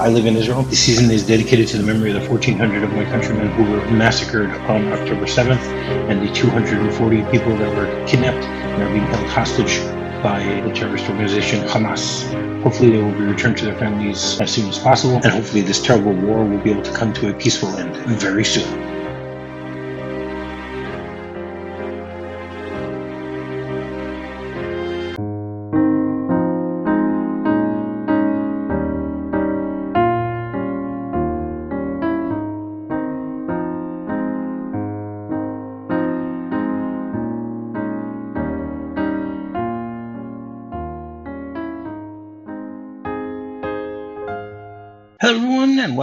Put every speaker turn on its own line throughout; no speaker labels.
I live in Israel. The season is dedicated to the memory of the 1,400 of my countrymen who were massacred on October 7th and the 240 people that were kidnapped and are being held hostage by the terrorist organization Hamas. Hopefully, they will be returned to their families as soon as possible, and hopefully, this terrible war will be able to come to a peaceful end very soon.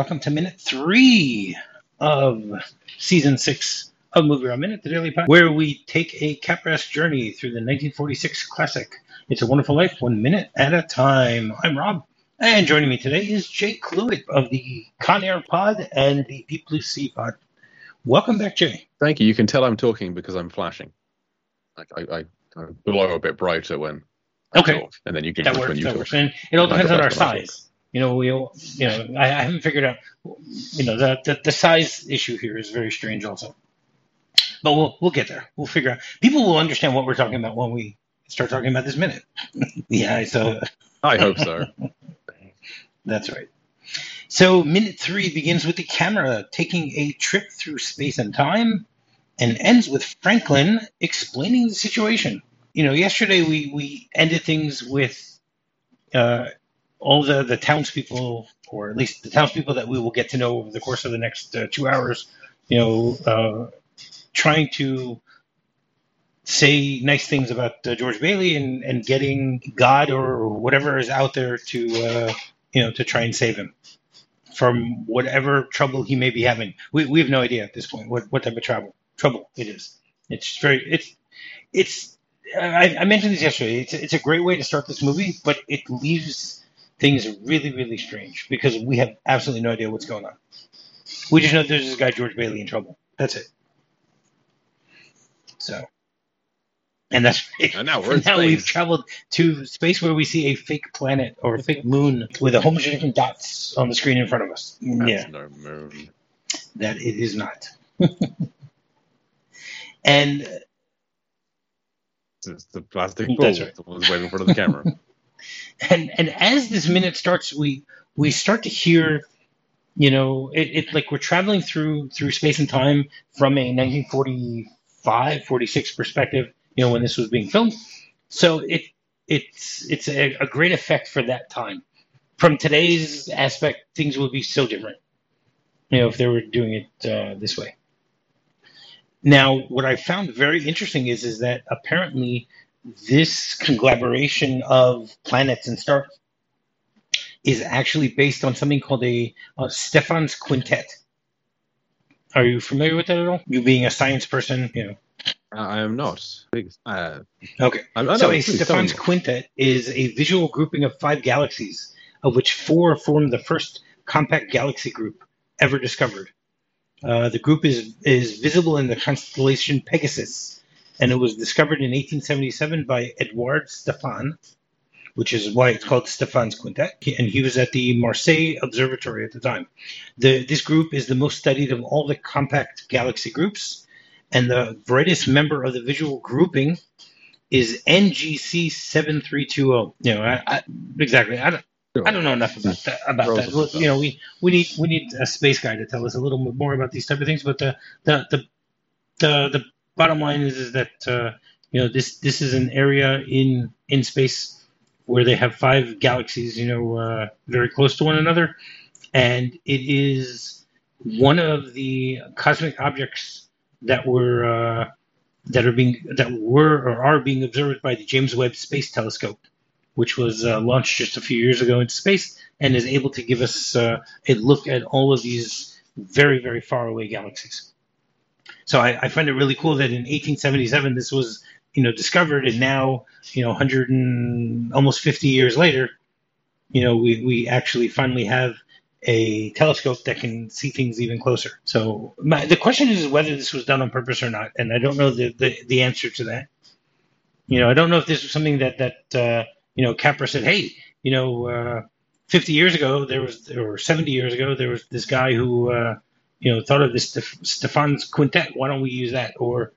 Welcome to minute three of season six of MovieRob Minute, the Daily Pod, where we take a Capras journey through the 1946 classic. It's a Wonderful Life, one minute at a time. I'm Rob, and joining me today is Jay Cluitt of the Con Air Pod and the Deep Blue Sea Pod. Welcome back, Jay.
Thank you. You can tell I'm talking because I'm flashing. Like I, I, I blow a bit brighter when I
Okay.
talk, and then you can
That works.
when you
That
talk.
works. And it all depends on our size. You know, we, you know, I, I haven't figured out, you know, the, the the size issue here is very strange, also. But we'll we'll get there. We'll figure out. People will understand what we're talking about when we start talking about this minute. yeah, so
I hope so.
that's right. So minute three begins with the camera taking a trip through space and time, and ends with Franklin explaining the situation. You know, yesterday we we ended things with. Uh, all the, the townspeople, or at least the townspeople that we will get to know over the course of the next uh, two hours, you know, uh, trying to say nice things about uh, George Bailey and, and getting God or whatever is out there to, uh, you know, to try and save him from whatever trouble he may be having. We, we have no idea at this point what, what type of trouble trouble it is. It's very it's it's I, I mentioned this yesterday. It's it's a great way to start this movie, but it leaves things are really, really strange because we have absolutely no idea what's going on. We just know there's this guy George Bailey in trouble. That's it. So, and that's
And now we're in
now we've traveled to space where we see a fake planet or a fake moon with a whole bunch of different dots on the screen in front of us.
That's
yeah,
no moon.
that it is not. and
It's the plastic
That's right.
that was waving in front of the camera.
and and as this minute starts we we start to hear you know it, it's like we're traveling through through space and time from a 1945 46 perspective you know when this was being filmed. So it it's it's a, a great effect for that time. From today's aspect things would be so different you know if they were doing it uh, this way. Now what i found very interesting is is that apparently this conglomeration of planets and stars is actually based on something called a, a Stephan's quintet. Are you familiar with that at all? You being a science person, you know.
I I am not. Uh,
Okay.
I, I
so
know,
a
Stephan's
quintet is a visual grouping of five galaxies, of which four form the first compact galaxy group ever discovered. Uh, the group is is visible in the constellation Pegasus, and it was discovered in 1877 by Edouard Stephan, which is why it's called Stephan's Quintet. And he was at the Marseille Observatory at the time. The, this group is the most studied of all the compact galaxy groups, and the brightest member of the visual grouping is NGC 7320. You know, I, I, exactly. I don't, I don't know enough about that. About that. Well, you know, we, we need we need a space guy to tell us a little bit more about these type of things. But the the the the, the bottom line is is that uh, you know this this is an area in in space where they have five galaxies, you know, uh, very close to one another, and it is one of the cosmic objects that were uh, that are being that were or are being observed by the James Webb Space Telescope, which was uh, launched just a few years ago into space and is able to give us uh, a look at all of these very very far away galaxies. So I, I find it really cool that in 1877 this was you know discovered, and now you know 100 and almost 50 years later, you know we we actually finally have a telescope that can see things even closer. So my, the question is whether this was done on purpose or not, and I don't know the, the, the answer to that. You know, I don't know if this was something that that uh, you know Capra said, hey, you know, uh, 50 years ago, there was, or 70 years ago, there was this guy who, uh, you know, thought of this Stef- Stephan's quintet. Why don't we use that? Or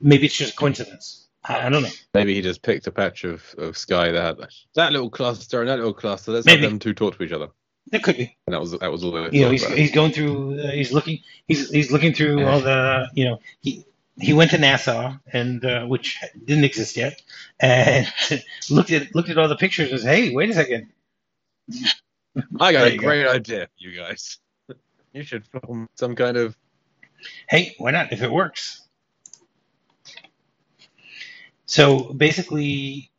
maybe it's just a coincidence. I, I don't know.
Maybe he just picked a patch of, of sky that had that little cluster and that little cluster. Let's
Maybe.
have them two talk to each other.
It could be.
And that was that was all.
You know, he's,
about.
he's going through. Uh, he's looking. He's he's looking through all the. You know, he he went to NASA and uh, which didn't exist yet, and looked at looked at all the pictures and said, "Hey, wait a second.
I got
There
a
you go.
great idea, you guys. You should film some kind of
Hey, why not if it works?" So basically,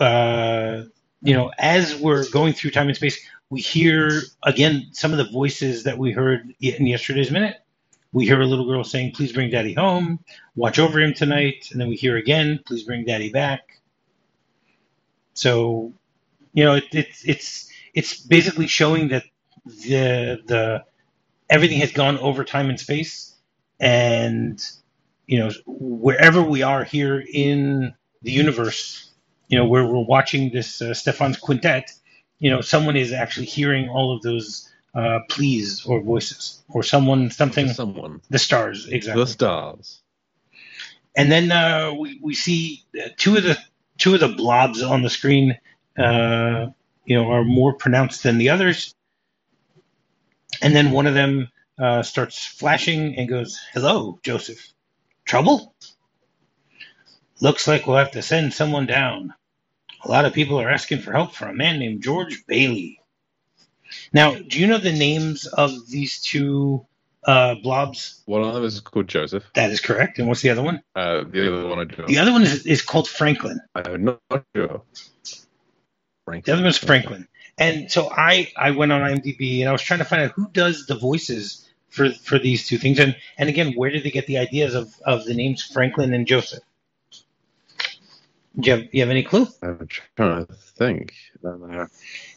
uh, you know, as we're going through time and space, we hear again some of the voices that we heard in yesterday's minute. We hear a little girl saying, "Please bring Daddy home. Watch over him tonight." And then we hear again, "Please bring Daddy back." So, you know, it, it's it's it's basically showing that the the everything has gone over time and space, and you know, wherever we are here in the universe, you know, where we're watching this uh, Stephan's quintet, you know, someone is actually hearing all of those uh, pleas or voices, or someone, something,
someone.
the stars, exactly.
The stars.
And then uh, we we see uh, two of the two of the blobs on the screen, uh, you know, are more pronounced than the others. And then one of them uh, starts flashing and goes, "Hello, Joseph. Trouble? Looks like we'll have to send someone down. A lot of people are asking for help for a man named George Bailey." Now, do you know the names of these two uh, blobs?
One of them is called Joseph.
That is correct. And what's the other one?
Uh, the other one.
The other one is, is called Franklin.
I'm not sure. Frank.
The other one's Franklin. And so I, I went on IMDb and I was trying to find out who does the voices for, for these two things. And, and again, where did they get the ideas of, of the names Franklin and Joseph? Do you have, you have any clue?
I'm trying to think. Uh,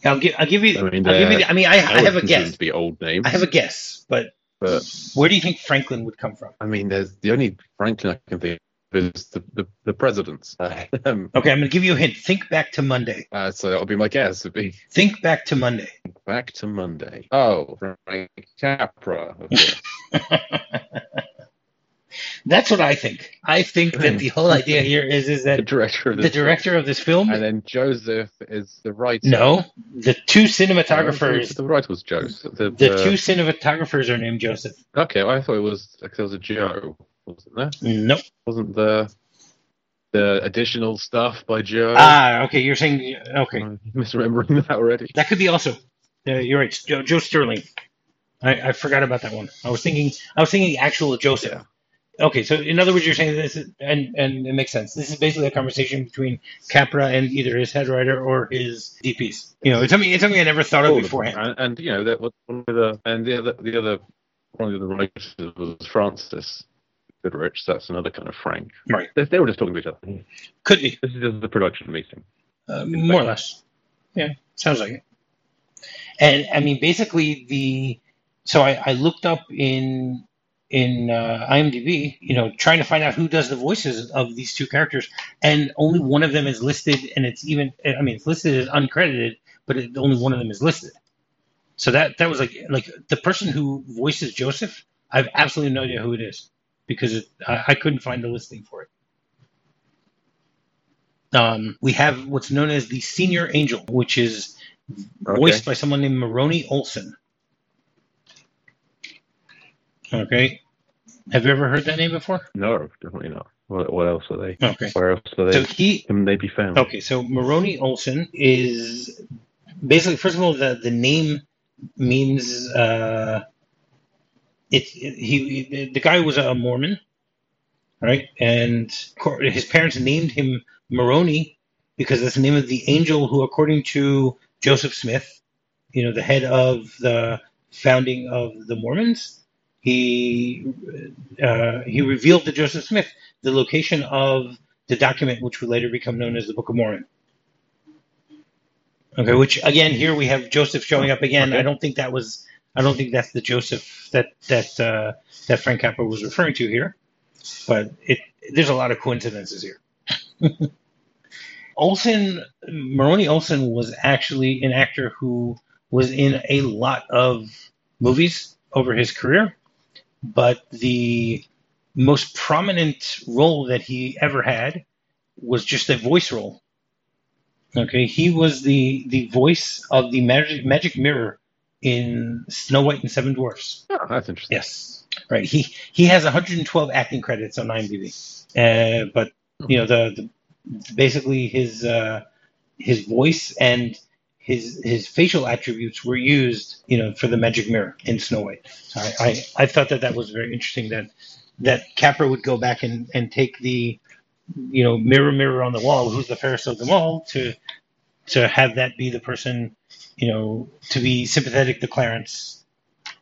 I'll give, I'll give you,
I mean,
I'll give you
uh,
the, I mean, I, I
would
have a guess.
To be old names.
I have a guess, but
But
where do you think Franklin would come from?
I mean, there's the only Franklin I can think of is the the, the presidents. Um,
Okay, I'm going to give you a hint. Think back to Monday.
uh, so that'll be my guess. Would be
Think back to Monday.
back to Monday. Oh, Frank Capra. of course.
That's what I think. I think that the whole idea here is, is
the
that
director of
the
this
director of this film,
and then Joseph is the writer.
no, the two cinematographers
The writer was Joseph. The,
The two cinematographers are named Joseph.
Okay, well, I thought it was because there was a Joe, wasn't there?
Nope.
Wasn't the the additional stuff by Joe?
Ah, okay. You're saying okay.
I'm misremembering that already.
That could be also. Uh, you're right, Joe, Jo Swerling. I, I forgot about that one. I was thinking. I was thinking actual Joseph.
Yeah.
Okay, so in other words, you're saying this, is, and and it makes sense. This is basically a conversation between Capra and either his head writer or his DPs. You know, it's something. It's something I never thought of beforehand.
And, and you know that was one of the and the other the other one of the writers was Frances Goodrich. So That's another kind of Frank.
Right.
They, they were just talking to each other.
Could be
This is just the production meeting.
uh, more or less. Yeah, sounds like it. And I mean, basically the. So I, I looked up in in uh, IMDb, you know, trying to find out who does the voices of these two characters, and only one of them is listed, and it's even, I mean, it's listed as uncredited, but it, only one of them is listed. So that that was like like the person who voices Joseph, I have absolutely no idea who it is because it, I, I couldn't find the listing for it. Um, we have what's known as the senior angel, which is voiced by someone named Moroni Olsen. Okay. Have you ever heard that name before?
No, definitely not. What, what else are they?
Okay.
Where else are they?
So he
Can they be found?
okay, so Moroni Olsen is basically first of all the, the name means uh it's it, he the guy was a Mormon, right? And his parents named him Moroni because that's the name of the angel who, according to Joseph Smith, you know, the head of the founding of the Mormons, he uh, he revealed to Joseph Smith the location of the document which would later become known as the Book of Mormon. Okay, which again here we have Joseph showing up again.
Okay.
I don't think that was I don't think that's the Joseph that that uh, that Frank Capra was referring to here, but it there's a lot of coincidences here. Olsen Moroni Olsen was actually an actor who was in a lot of movies over his career, but the most prominent role that he ever had was just a voice role. Okay, he was the the voice of the magic magic mirror in Snow White and Seven Dwarfs.
Oh, that's interesting.
Yes, right. He he has 112 acting credits on IMDb, uh, but you know the, the basically his uh, his voice and his his facial attributes were used, you know, for the magic mirror in Snow White. So I, I, I thought that that was very interesting that that Capra would go back and, and take the you know mirror mirror on the wall, who's the fairest of them all, to to have that be the person, you know, to be sympathetic to Clarence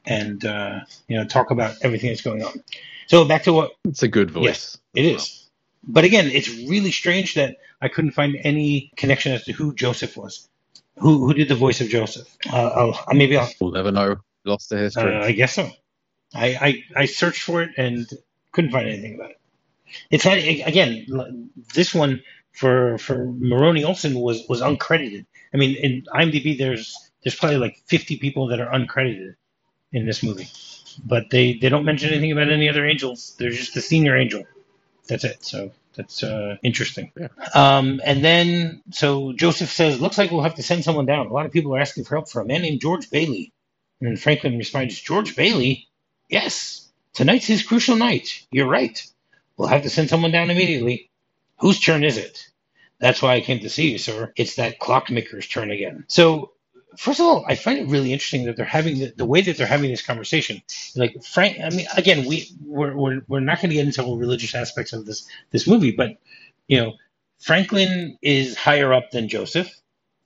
and uh, you know talk about everything that's going on. So back to what
It's a good voice.
Yes, it is. But again, it's really strange that I couldn't find any connection as to who Joseph was. Who who did the voice of Joseph? Uh, I'll, maybe I'll.
We'll never know. Lost the history.
Uh, I guess so. I, I I searched for it and couldn't find anything about it. It's had again. This one for for Moroni Olsen was was uncredited. I mean, in IMDb, there's there's probably like 50 people that are uncredited in this movie, but they they don't mention anything about any other angels. They're just the senior angel. That's it. So that's uh, interesting.
Yeah.
Um, and then so Joseph says, "Looks like we'll have to send someone down. A lot of people are asking for help for a man named George Bailey." And Franklin responds, "George Bailey? Yes. Tonight's his crucial night. You're right. We'll have to send someone down immediately. Whose turn is it? That's why I came to see you, sir. It's that clockmaker's turn again. So, first of all, I find it really interesting that they're having the, the way that they're having this conversation. Like Frank, I mean, again, we we're we're, we're not going to get into all religious aspects of this this movie, but you know, Franklin is higher up than Joseph,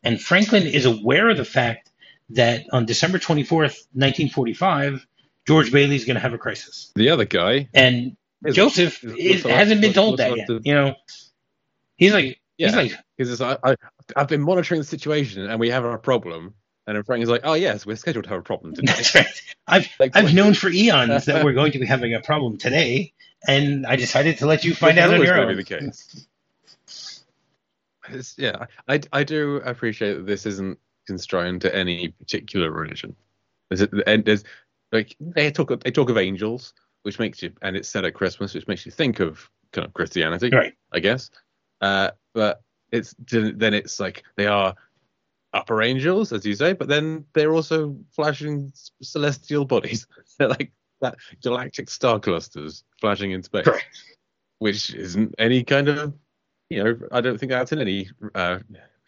and Franklin is aware of the fact that on December twenty fourth, nineteen forty five, George Bailey's going to have a crisis,
the other guy,
and
is-
Joseph
is-
is, hasn't been told that yet.
the-
You know, he's like
yeah,
he's like
because I, I I've been monitoring the situation and we have a problem. And then Frank is like, "Oh yes, we're scheduled to have a problem today."
That's right. I've
Like,
I've known for eons that we're going to be having a problem today, and I decided to let you find out on your own.
be the case. It's, yeah, I, I do appreciate that this isn't constrained to any particular religion. There's, and there's like they talk they talk of angels, which makes you, and it's set at Christmas, which makes you think of kind of Christianity,
Right.
I guess. Uh, but it's then it's like they are upper angels, as you say, but then they're also flashing celestial bodies. they're like that galactic star clusters flashing in space,
Correct.
which isn't any kind of, you know, I don't think that's in any uh,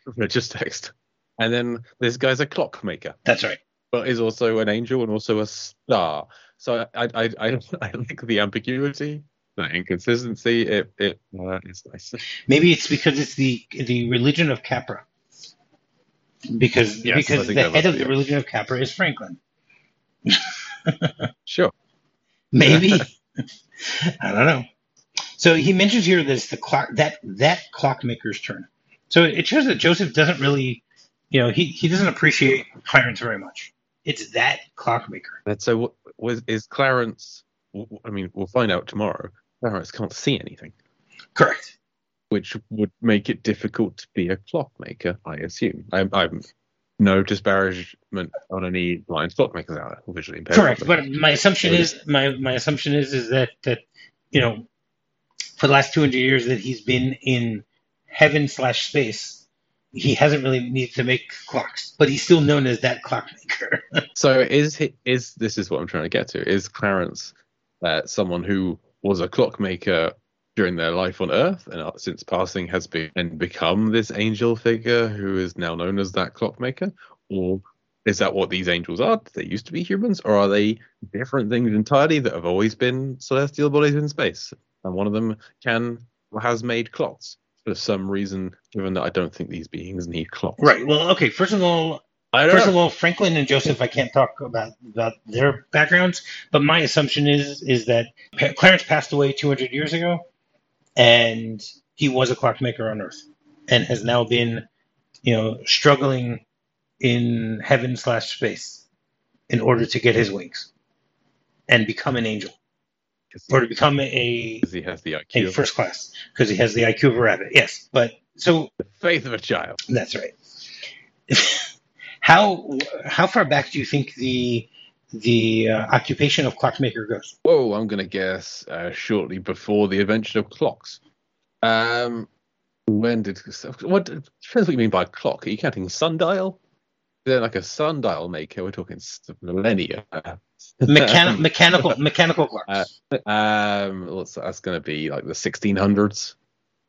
religious text. And then this guy's a clockmaker,
That's right.
but is also an angel and also a star. So I I I, I like the ambiguity, the inconsistency. It it uh, it's nice.
Maybe it's because it's the the religion of Capra. Because
Yes,
because the head of the
it.
religion of Capra is Franklin.
Sure.
Maybe. I don't know. So he mentions here that the clock that that clockmaker's turn. So it shows that Joseph doesn't really, you know, he, he doesn't appreciate Clarence very much. It's that clockmaker.
And so what was is Clarence? I mean, we'll find out tomorrow. Clarence can't see anything,
Correct.
which would make it difficult to be a clockmaker. I assume. I'm, I'm no disparagement on any blind clockmakers out there, visually impaired.
Correct. But my assumption is my my assumption is is that that you know for the last two hundred years that he's been in heaven slash space, he hasn't really needed to make clocks, but he's still known as that clockmaker.
So is he, is this is what I'm trying to get to? Is Clarence uh, someone who was a clockmaker during their life on Earth and uh, since passing has been and become this angel figure who is now known as that clockmaker, or is that what these angels are? They used to be humans, or are they different things entirely that have always been celestial bodies in space? And one of them can has made clocks for some reason, given that I don't think these beings need clocks.
right. Well, okay. First of all, First
know.
of all, Franklin and Joseph, I can't talk about, about their backgrounds, but my assumption is is that Clarence passed away 200 years ago, and he was a clockmaker on Earth, and has now been, you know, struggling in heaven slash space in order to get his wings and become an angel, or to become a
Because he has the IQ, of
first class because he has the IQ of a rabbit. Yes, but so
the faith of a child.
that's right. How how far back do you think the the uh, occupation of clockmaker goes?
Whoa, I'm gonna guess uh, shortly before the invention of clocks. Um, when did what depends what you mean by clock? Are you counting sundial? They're like a sundial maker. We're talking millennia.
Mechani- mechanical mechanical clocks.
Uh, um, that's going to be like the 1600s,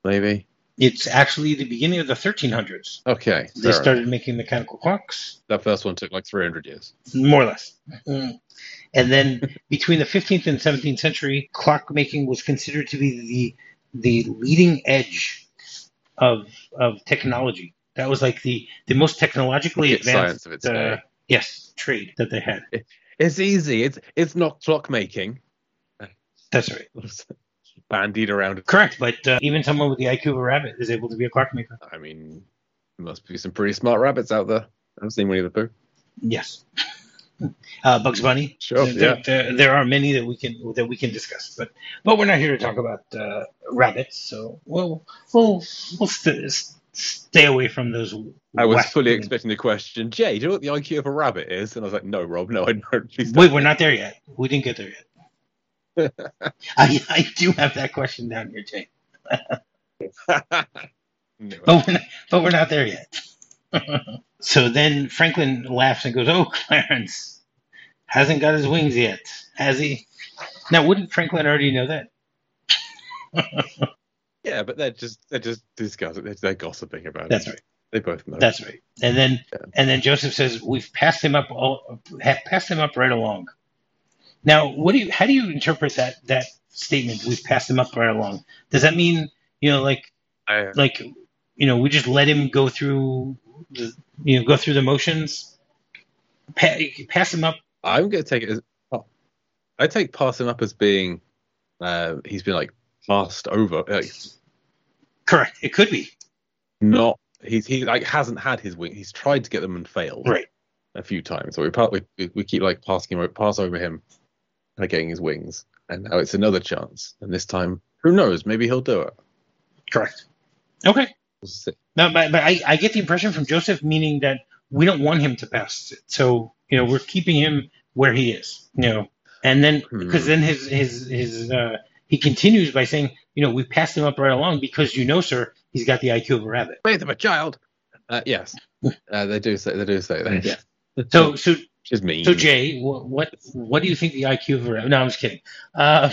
maybe.
It's actually the beginning of the 1300s.
Okay,
They
enough.
started making mechanical clocks.
that first one took like 300 years.
more or less. Mm. And then between the 15th and 17th century, clockmaking was considered to be the the leading edge of of technology. That was like the the most technologically advanced
of its
uh,
day.
yes trade that they had.
It's easy. It's it's not clock making.
That's right.
Bandied around.
Correct. But uh, even someone with the IQ of a rabbit is able to be a clockmaker.
I mean, there must be some pretty smart rabbits out there. I haven't seen Winnie the Pooh.
Yes. Uh, Bugs Bunny.
Sure,
There,
yeah.
there, there are many that we can that we can discuss, but but we're not here to talk about uh, rabbits, so we'll we'll we'll st- stay away from those.
I was
West-
fully expecting the question, Jay, do you know what the IQ of a rabbit is? And I was like, no, Rob, no, I don't. Please
Wait,
don't.
we're not there yet. We didn't get there yet. I I do have that question down here, Jay,
No.
but we're not, but we're not there yet. so then Franklin laughs and goes, "Oh, Clarence hasn't got his wings yet, has he?" Now, wouldn't Franklin already know that?
Yeah, but they're just they're just discussing. They're, they're gossiping about
That's
it.
That's right.
They both know.
That's right. And then
Yeah.
and then Joseph says, "We've passed him up all, passed him up right along." Now, what do you how do you interpret that that statement? We've passed him up right along. Does that mean you know like
I,
like you know we just let him go through the you know go through the motions, pa- pass him up?
I'm going to take it as. oh, I take pass him up as being. Uh, he's been like passed over. Like,
Correct. It could be
not he's he like hasn't had his wing. He's tried to get them and failed
right.
a few times. So we part we, we keep like passing him pass over him, like getting his wings, and now it's another chance. And this time, who knows? Maybe he'll do it.
Correct. Okay.
We'll see.
No, but, but I, I get the impression from Joseph meaning that we don't want him to pass it. So, you know, we're keeping him where he is, you know. And then,
Hmm.
because then his, his, his, uh, he continues by saying, you know, we passed him up right along because you know, sir, he's got the IQ of a rabbit.
Wait, I'm a child. Uh, yes, uh, they do say they do say that.
Yeah. So, so,
is mean.
so Jay, what, what, what do you think the IQ of a rabbit? No, I'm just kidding. Uh,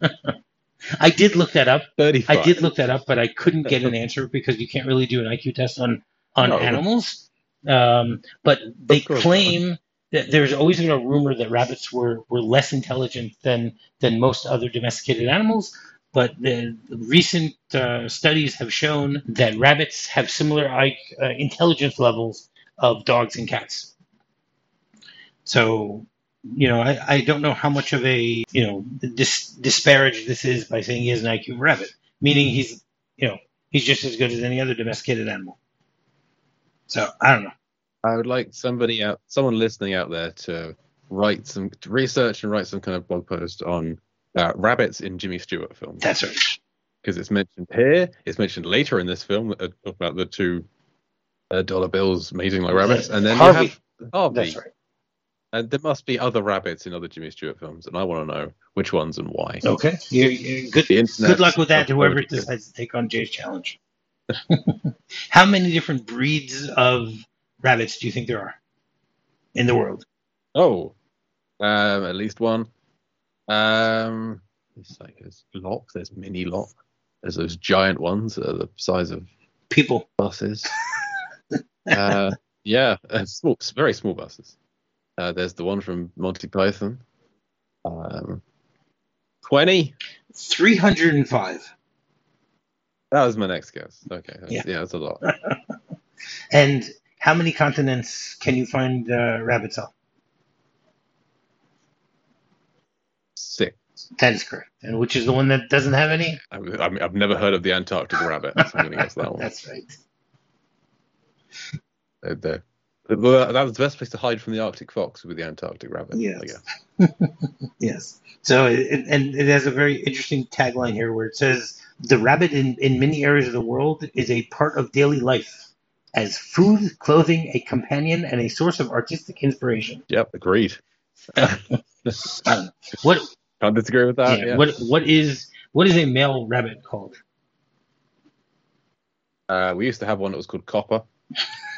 I did look that up.
Thirty-five.
I did look that up, but I couldn't get an answer because you can't really do an IQ test on on
No.
animals. Um, but they
not.
claim that there's always been a rumor that rabbits were, were less intelligent than than most other domesticated animals. But the recent uh, studies have shown that rabbits have similar uh, intelligence levels of dogs and cats. So, you know, I, I don't know how much of a you know dis, disparage this is by saying he has an IQ rabbit, meaning he's you know he's just as good as any other domesticated animal. So I don't know.
I would like somebody out, someone listening out there, to write some to research and write some kind of blog post on uh, rabbits in Jimmy Stewart films
That's right.
because it's mentioned here. It's mentioned later in this film uh, about the two uh, dollar bills mating like rabbits, and then
Harvey.
you have Harvey.
That's right.
And there must be other rabbits in other Jimmy Stewart films, and I want to know which ones and why.
Okay. You, you, good. Good luck with that. Whoever decides to take on Jay's challenge. How many different breeds of rabbits do you think there are in the world?
Oh, um, at least one. Um, it's like there's lop. There's mini lop. There's those giant ones that are the size of
People.
buses. uh, yeah, uh, small, very small buses. Uh, there's the one from Monty Python. Um, Twenty.
305.
That was my next guess. Okay, that's,
Yeah.
yeah. that's a lot.
And how many continents can you find uh, rabbits on?
Six.
That is correct. And which is the one that doesn't have any?
I, I mean, I've never heard of the Antarctic rabbit. So I'm going to guess that one.
That's right.
They're- they're- that was the best place to hide from the Arctic fox with the Antarctic rabbit.
Yes. Yes. So, it, and it has a very interesting tagline here where it says, The rabbit in, in many areas of the world is a part of daily life, as food, clothing, a companion, and a source of artistic inspiration.
Yep, agreed.
Um, what
Can't disagree with that.
yeah,
yeah.
what what is what is a male rabbit called?
Uh, we used to have one that was called Copper.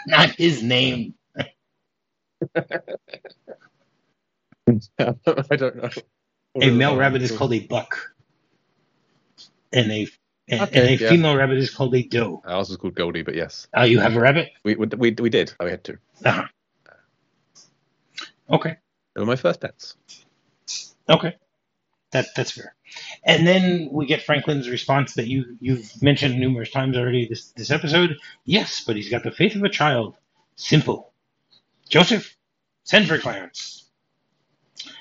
Not his name.
I don't know.
A male rabbit is called a buck, and a and,
Okay,
and a
yeah.
female rabbit is called a doe.
Ours is called Goldie, but yes,
Uh, you have a rabbit.
we we we, we did. Oh, we had two.
Uh-huh. Okay.
They were my first pets.
Okay, that that's fair. And then we get Franklin's response that you you've mentioned numerous times already this this episode. Yes, but he's got the faith of a child. Simple. Joseph, send for Clarence.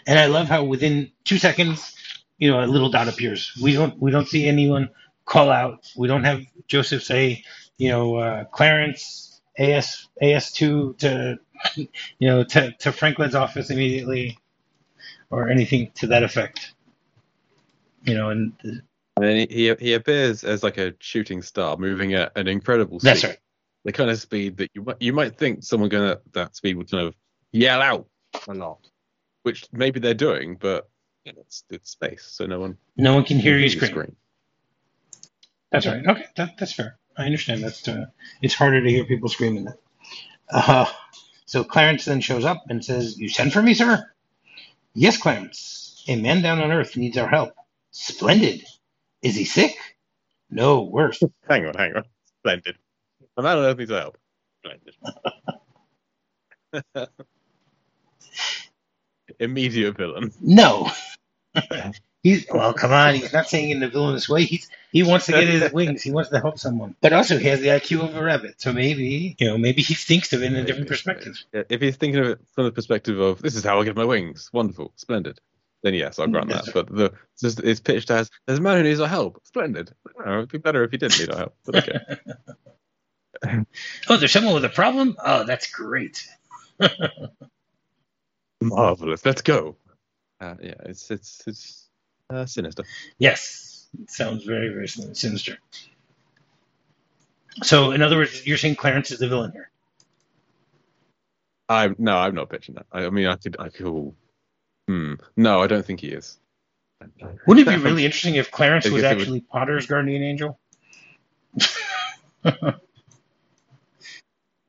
And I love how within two seconds, you know, a little dot appears. We don't we don't see anyone call out. We don't have Joseph say, you know, uh, Clarence AS AS two to you know to, to Franklin's office immediately or anything to that effect. You know, and
And then he he appears as like a shooting star, moving at an incredible speed.
that's right.
The kind of speed that you might you might think someone going at that speed would kind of yell out a lot, which maybe they're doing, but you know, it's it's space, so no one
No one can hear you
can
scream. That's right. Okay, that, that's fair. I understand That's Uh, it's harder to hear people screaming that. Uh, so Clarence then shows up and says, "You sent for me, sir?" Yes, Clarence. A man down on Earth needs our help. Splendid. Is he sick? No, worse.
Hang on, hang on. Splendid. A man on earth needs our help. Splendid. Immediate villain.
No. He's well, come on. He's not saying in a villainous way. He's he wants to get his wings. He wants to help someone, but also he has the IQ of a rabbit. So maybe you know, maybe he thinks of it in a different perspective.
Yeah, If he's thinking of it from the perspective of this is how I get my wings, wonderful, splendid, then yes, I'll grant that. But the it's, just, it's pitched as there's a man who needs our help, splendid. Know, it'd be better if he didn't need our help, but okay.
Oh, there's someone with a problem. Oh, that's great.
Marvelous, let's go. Uh, yeah, it's it's it's uh, sinister.
Yes, it sounds very very sinister. So, in other words, you're saying Clarence is the villain here.
I'm no, I'm not pitching that. I, I mean, I could, I could. Hmm. No, I don't think he is.
Wouldn't it be really interesting if Clarence was
it would-
actually Potter's guardian angel?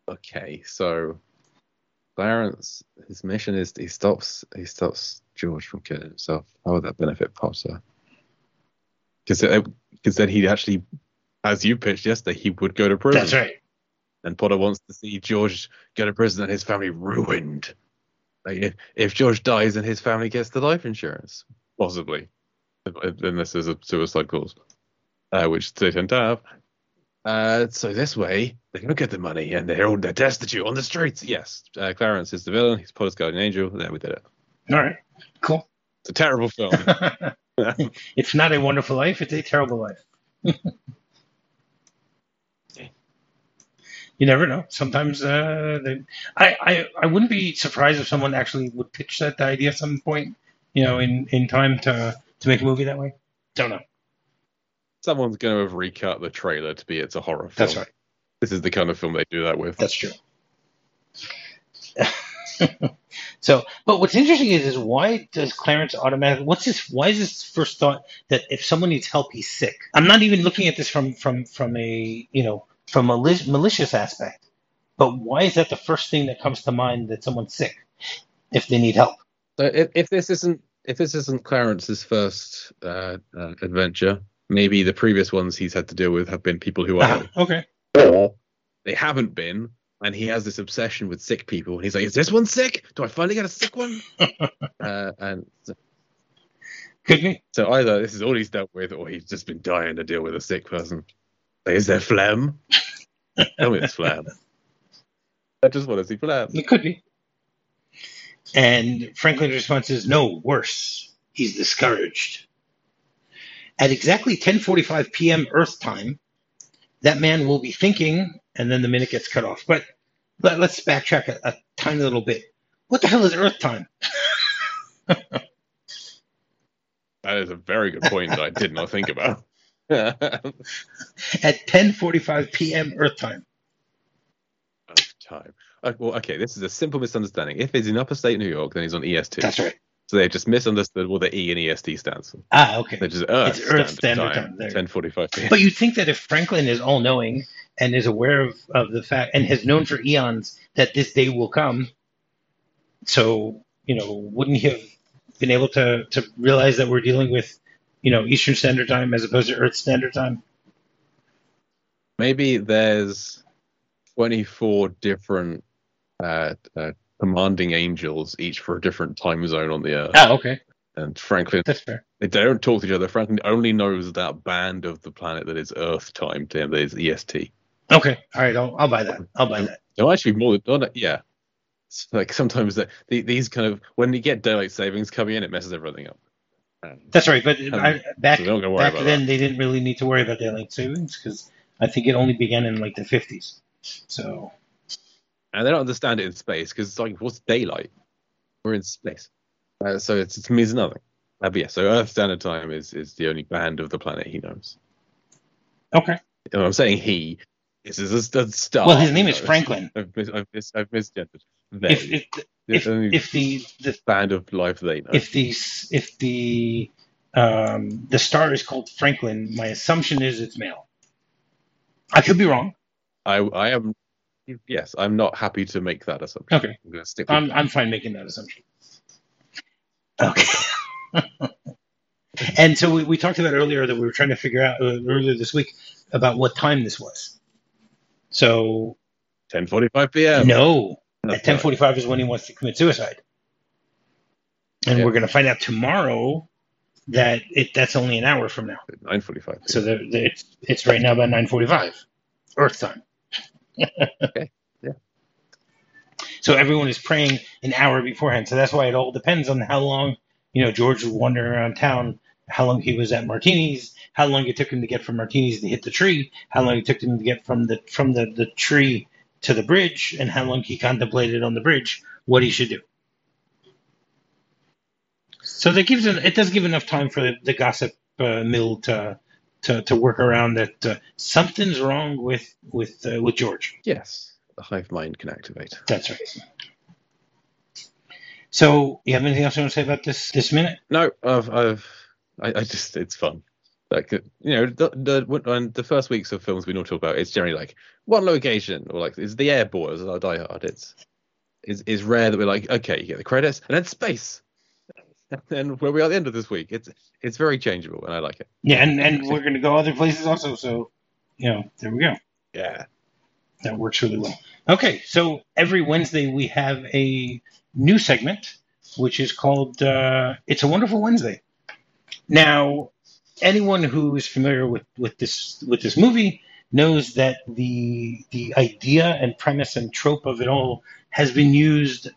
Okay, so Clarence, his mission is he stops he stops George from killing himself. How would that benefit Potter? Because because then he'd actually, as you pitched yesterday, he would go to prison.
That's right.
And Potter wants to see George go to prison and his family ruined. Like if, if George dies and his family gets the life insurance, possibly, unless there's a suicide clause, uh, which they tend to have. Uh, so this way they don't get the money and they're all they're destitute on the streets. Yes, uh, Clarence is the villain. He's Potter's guardian angel. There we did it.
All right. Cool.
It's a terrible film.
it's not a wonderful life. It's a terrible life. you never know. Sometimes uh, they, I, I I wouldn't be surprised if someone actually would pitch that idea at some point. You know, in, in time to to make a movie that way. Don't know.
Someone's going to have recut the trailer to be it's a horror film.
That's right.
This is the kind of film they do that with.
That's true. so, but what's interesting is, is why does Clarence automatically? What's his? Why is his first thought that if someone needs help, he's sick? I'm not even looking at this from from from a you know from a malicious aspect. But why is that the first thing that comes to mind that someone's sick if they need help?
So if, if this isn't if this isn't Clarence's first uh, uh, adventure, maybe the previous ones he's had to deal with have been people who are
Uh-huh. Okay.
or they haven't been, and he has this obsession with sick people. And he's like, "Is this one sick? Do I finally get a sick one?" uh, and so,
Could be.
so either this is all he's dealt with, or he's just been dying to deal with a sick person. Like, is there phlegm? Tell me it's phlegm. I just want to see phlegm.
It could be. And Franklin's response is, no, worse. He's discouraged. At exactly 10:45 p.m. Earth time, that man will be thinking, and then the minute gets cut off. But let, us backtrack a, a tiny little bit. What the hell is Earth time?
That is a very good point that I did not think about.
At 10:45 p.m. Earth time.
time. Uh, well, okay, this is a simple misunderstanding. If he's in upstate New York, then he's on EST.
That's right.
So they just misunderstood what the E and EST stands for.
Ah, okay.
They're just Earth,
It's Earth
Standard,
Standard
Time, 1045 p.m.
But you'd think that if Franklin is all knowing and is aware of, of the fact and has known for eons that this day will come, so, you know, wouldn't he have been able to, to realize that we're dealing with, you know, Eastern Standard Time as opposed to Earth Standard Time?
Maybe there's 24 different uh, uh, commanding angels, each for a different time zone on the Earth.
Ah, okay.
And Franklin,
That's fair.
they don't talk to each other. Franklin only knows that band of the planet that is Earth time to him, that is EST.
Okay. All right. I'll, I'll buy that. I'll buy that.
No, actually, more than oh, yeah. It's like sometimes the, the, these kind of when you get daylight savings coming in, it messes everything up. Um,
That's right. But I, back,
so don't go worry
back then, they didn't really need to worry about daylight savings because I think it only began in like the 50s. So,
and they don't understand it in space because it's like, what's daylight? We're in space, uh, so it's, it means nothing. Uh, but yeah, so Earth Standard Time is is the only band of the planet he knows.
okay.
And I'm saying he. This is a, a star.
Well, his name is. Franklin.
I've, mis- I've, mis- I've misgendered. They.
If, if,
the
if, if the, the
band of life they know.
if the if the um, the star is called Franklin, my assumption is it's male. I could be wrong.
I I am. Yes, I'm not happy to make that assumption.
Okay,
I'm going to stick with
I'm I'm fine making that assumption. Okay. and so we, we talked about earlier that we were trying to figure out uh, earlier this week about what time this was. So
10:45 p.m.
no,
That's
at ten forty five is when he wants to commit suicide, and
Yeah.
we're going to find out tomorrow that it that's only an hour from now.
9:45.
So the, the, it's it's right now about nine forty five, Earth time.
Okay, yeah.
So everyone is praying an hour beforehand. So that's why it all depends on how long you know George was wandering around town, how long he was at Martini's, how long it took him to get from Martini's to hit the tree, how long it took him to get from the from the, the tree to the bridge, and how long he contemplated on the bridge what he should do. So that gives it, it does give enough time for the, the gossip uh, mill to, to to work around that uh, something's wrong with with uh, with George.
Yes, the hive mind can activate.
That's right. So, you have anything else you want to say about this this minute?
No, I've, I've, I, I just, it's fun. Like, uh, you know, the, the when the first weeks of films we don't talk about, it's generally like one location or like it's the airport as our Die Hard. It's, it's, it's rare that we're like, okay, you get the credits and then space. And then where we are at the end of this week, it's it's very changeable and I like it.
Yeah, and, and we're going to go other places also. So, you know, there we go.
Yeah.
That works really well. Okay, so every Wednesday we have a new segment, which is called uh, "It's a Wonderful Wednesday." Now, anyone who is familiar with, with this with this movie knows that the the idea and premise and trope of it all has been used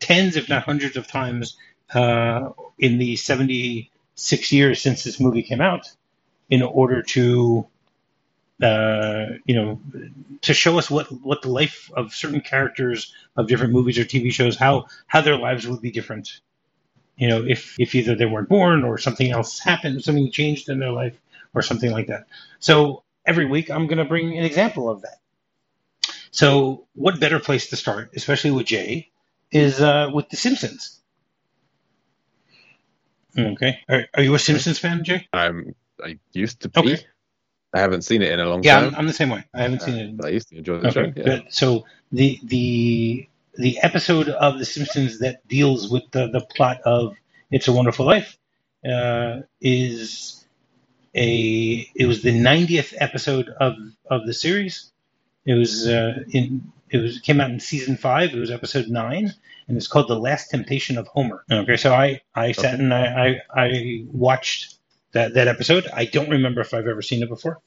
tens, if not hundreds, of times uh, in the seventy six years since this movie came out, in order to uh, you know, to show us what what the life of certain characters of different movies or TV shows, how how their lives would be different. You know, if if either they weren't born or something else happened, something changed in their life, or something like that. So every week, I'm going to bring an example of that. So, what better place to start, especially with Jay, is uh, with The Simpsons. Okay, are, are you a Simpsons fan, Jay?
I'm, I used to be.
Okay.
I haven't seen it in a long
Yeah,
time.
I'm, I'm the same way. I haven't seen it.
but I used to enjoy the
Okay,
show. Yeah.
So the the the episode of The Simpsons that deals with the, the plot of It's a Wonderful Life uh, is a it was the 90th episode of of the series. It was uh, in it was came out in season five. It was episode nine, and it's called The Last Temptation of Homer. Okay, so I I sat
Okay.
and I, I I watched that that episode. I don't remember if I've ever seen it before.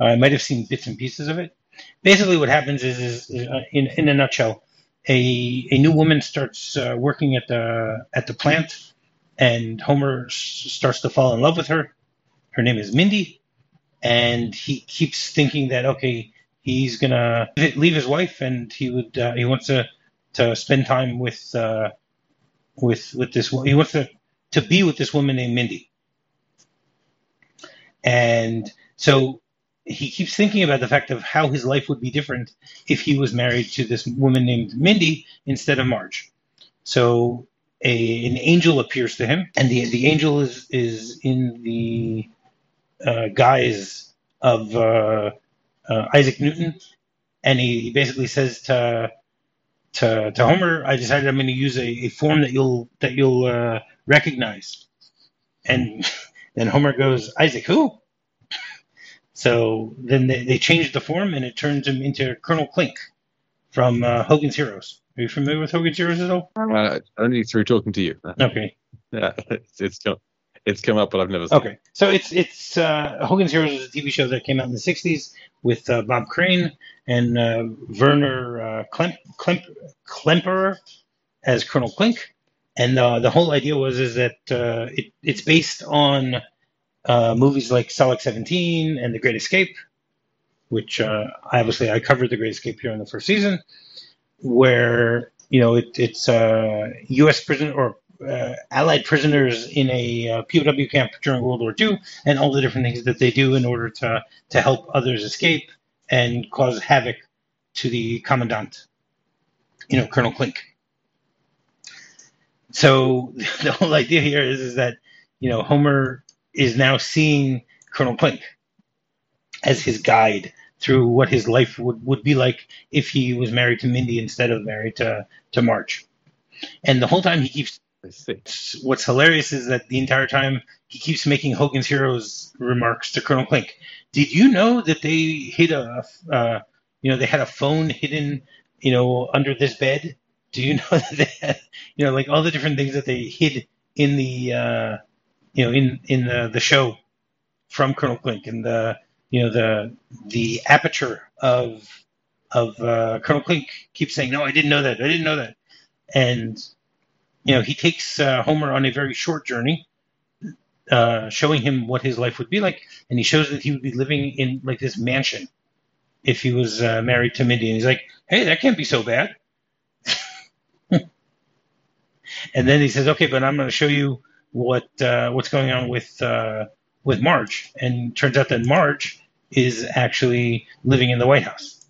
I might have seen bits and pieces of it. Basically, what happens is, is uh, in in a nutshell, a a new woman starts uh, working at the at the plant, and Homer s- starts to fall in love with her. Her name is Mindy, and he keeps thinking that okay, he's gonna leave his wife, and he would uh, he wants to to spend time with uh, with with this. He wants to to be with this woman named Mindy, and so he keeps thinking about the fact of how his life would be different if he was married to this woman named Mindy instead of Marge. So a, an angel appears to him, and the the angel is is in the uh, guise of uh, uh, Isaac Newton, and he basically says to to, to Homer, "I decided I'm going to use a, a form that you'll that you'll uh, recognize." And then Homer goes, "Isaac who?" So then they, they changed the form, and it turns him into Colonel Klink from uh, Hogan's Heroes. Are you familiar with Hogan's Heroes at all?
Uh, only through talking to you.
Okay.
Yeah, it's, it's it's come up, but I've never seen. It.
Okay, so it's it's uh, Hogan's Heroes was a TV show that came out in the '60s with uh, Bob Crane and uh, Werner uh, Klemp, Klemp, Klemperer as Colonel Klink, and uh, the whole idea was is that uh, it, it's based on uh, movies like Stalag 17 and The Great Escape, which uh, obviously I covered The Great Escape here in the first season, where you know it, it's uh, U.S. prison or uh, Allied prisoners in a uh, POW camp during World War II, and all the different things that they do in order to to help others escape and cause havoc to the commandant, you know, Colonel Klink. So the whole idea here is, is that you know Homer is now seeing Colonel Klink as his guide through what his life would, would be like if he was married to Mindy instead of married to, to Marge. And the whole time he keeps what's hilarious is that the entire time he keeps making Hogan's Heroes remarks to Colonel Klink. Did you know that they hid a, uh, you know, they had a phone hidden, you know, under this bed? Do you know that they had, you know, like all the different things that they hid in the, uh, you know, in in the, the show from Colonel Klink and the you know the the aperture of of uh, Colonel Klink keeps saying, "No, I didn't know that. I didn't know that," and you know he takes uh, Homer on a very short journey, uh, showing him what his life would be like, and he shows that he would be living in like this mansion if he was uh, married to Mindy, and he's like, "Hey, that can't be so bad." and then he says, "Okay, but I'm going to show you what uh, what's going on with uh, with Marge, and turns out that Marge is actually living in the White House,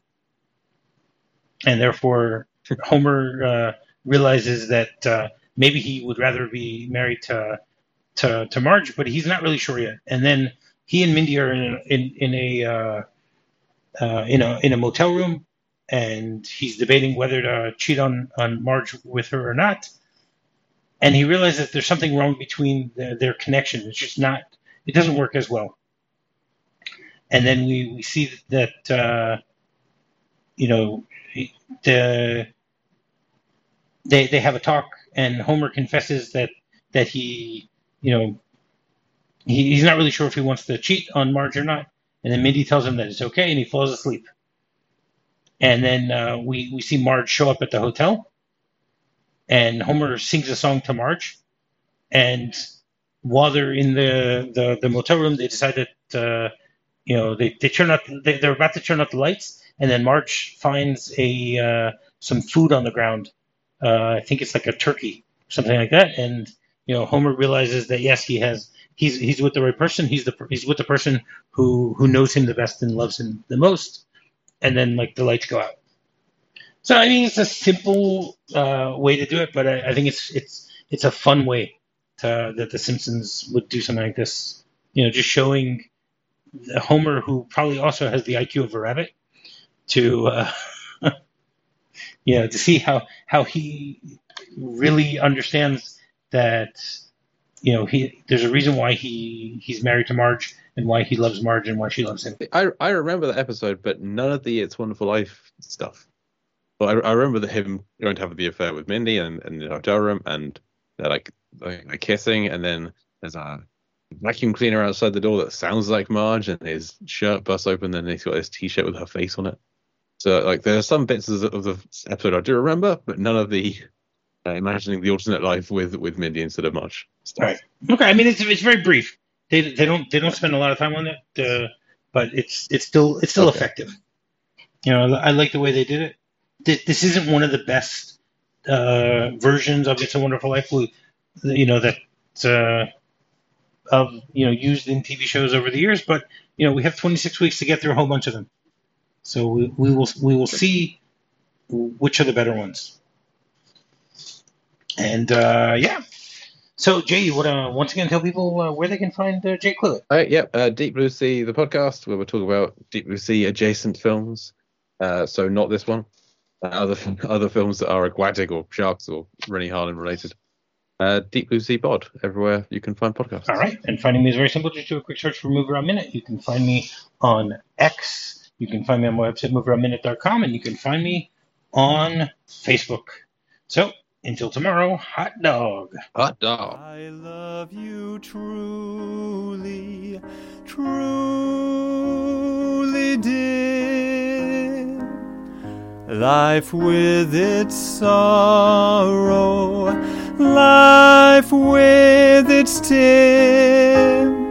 and therefore Homer uh, realizes that uh, maybe he would rather be married to, to to Marge, but he's not really sure yet. And then he and Mindy are in in, in a uh, uh, in a in a motel room, and he's debating whether to cheat on on Marge with her or not and he realizes that there's something wrong between the, their connection. It's just not. It doesn't work as well. And then we, we see that uh, you know the they they have a talk, and Homer confesses that that he you know he, he's not really sure if he wants to cheat on Marge or not. And then Mindy tells him that it's okay, and he falls asleep. And then uh, we we see Marge show up at the hotel and Homer sings a song to Marge, and while they're in the the, the motel room, they decide that uh, you know they, they turn out they, they're about to turn out the lights, and then Marge finds a uh, some food on the ground. Uh, I think it's like a turkey, something like that, and you know Homer realizes that yes, he has he's he's with the right person. He's the he's with the person who who knows him the best and loves him the most, and then like the lights go out. So I mean, it's a simple uh, way to do it, but I, I, think it's it's it's a fun way to, that the Simpsons would do something like this. You know, just showing Homer, who probably also has the IQ of a rabbit, to uh, you know to see how how he really understands that you know he there's a reason why he he's married to Marge and why he loves Marge and why she loves him.
I I remember that episode, but none of the It's Wonderful Life stuff. But I, I remember that him going to have the affair with Mindy and, and in the hotel room, and they're like, like kissing, and then there's a vacuum cleaner outside the door that sounds like Marge, and his shirt busts open, and he's got this T-shirt with her face on it. So like there are some bits of the episode I do remember, but none of the uh, imagining the alternate life with with Mindy instead of Marge.
Stuff. Right. Okay. I mean, it's it's very brief. They they don't they don't spend a lot of time on it, uh, but it's it's still it's still okay. effective. You know, I like the way they did it this isn't one of the best uh, versions of It's a Wonderful Life. You know that uh, of you know used in TV shows over the years, but you know, we have 26 weeks to get through a whole bunch of them. So we, we will we will see which are the better ones. And uh, yeah. So Jay, you want to once again tell people uh, where they can find uh, Jay Cluitt?
Uh, yep, uh, Deep Blue Sea, the podcast where we're talking about Deep Blue Sea adjacent films. Uh, so not this one. Other other films that are aquatic or sharks or Renny Harlin related. Uh, Deep Blue Sea Bod, everywhere you can find podcasts.
All right. And finding me is very simple. Just do a quick search for MovieRob Minute. You can find me on X. You can find me on my website, movierobminute.com, and you can find me on Facebook. So until tomorrow, hot dog.
Hot dog.
I love you truly, truly, dear. Life with its sorrow, life with its tear.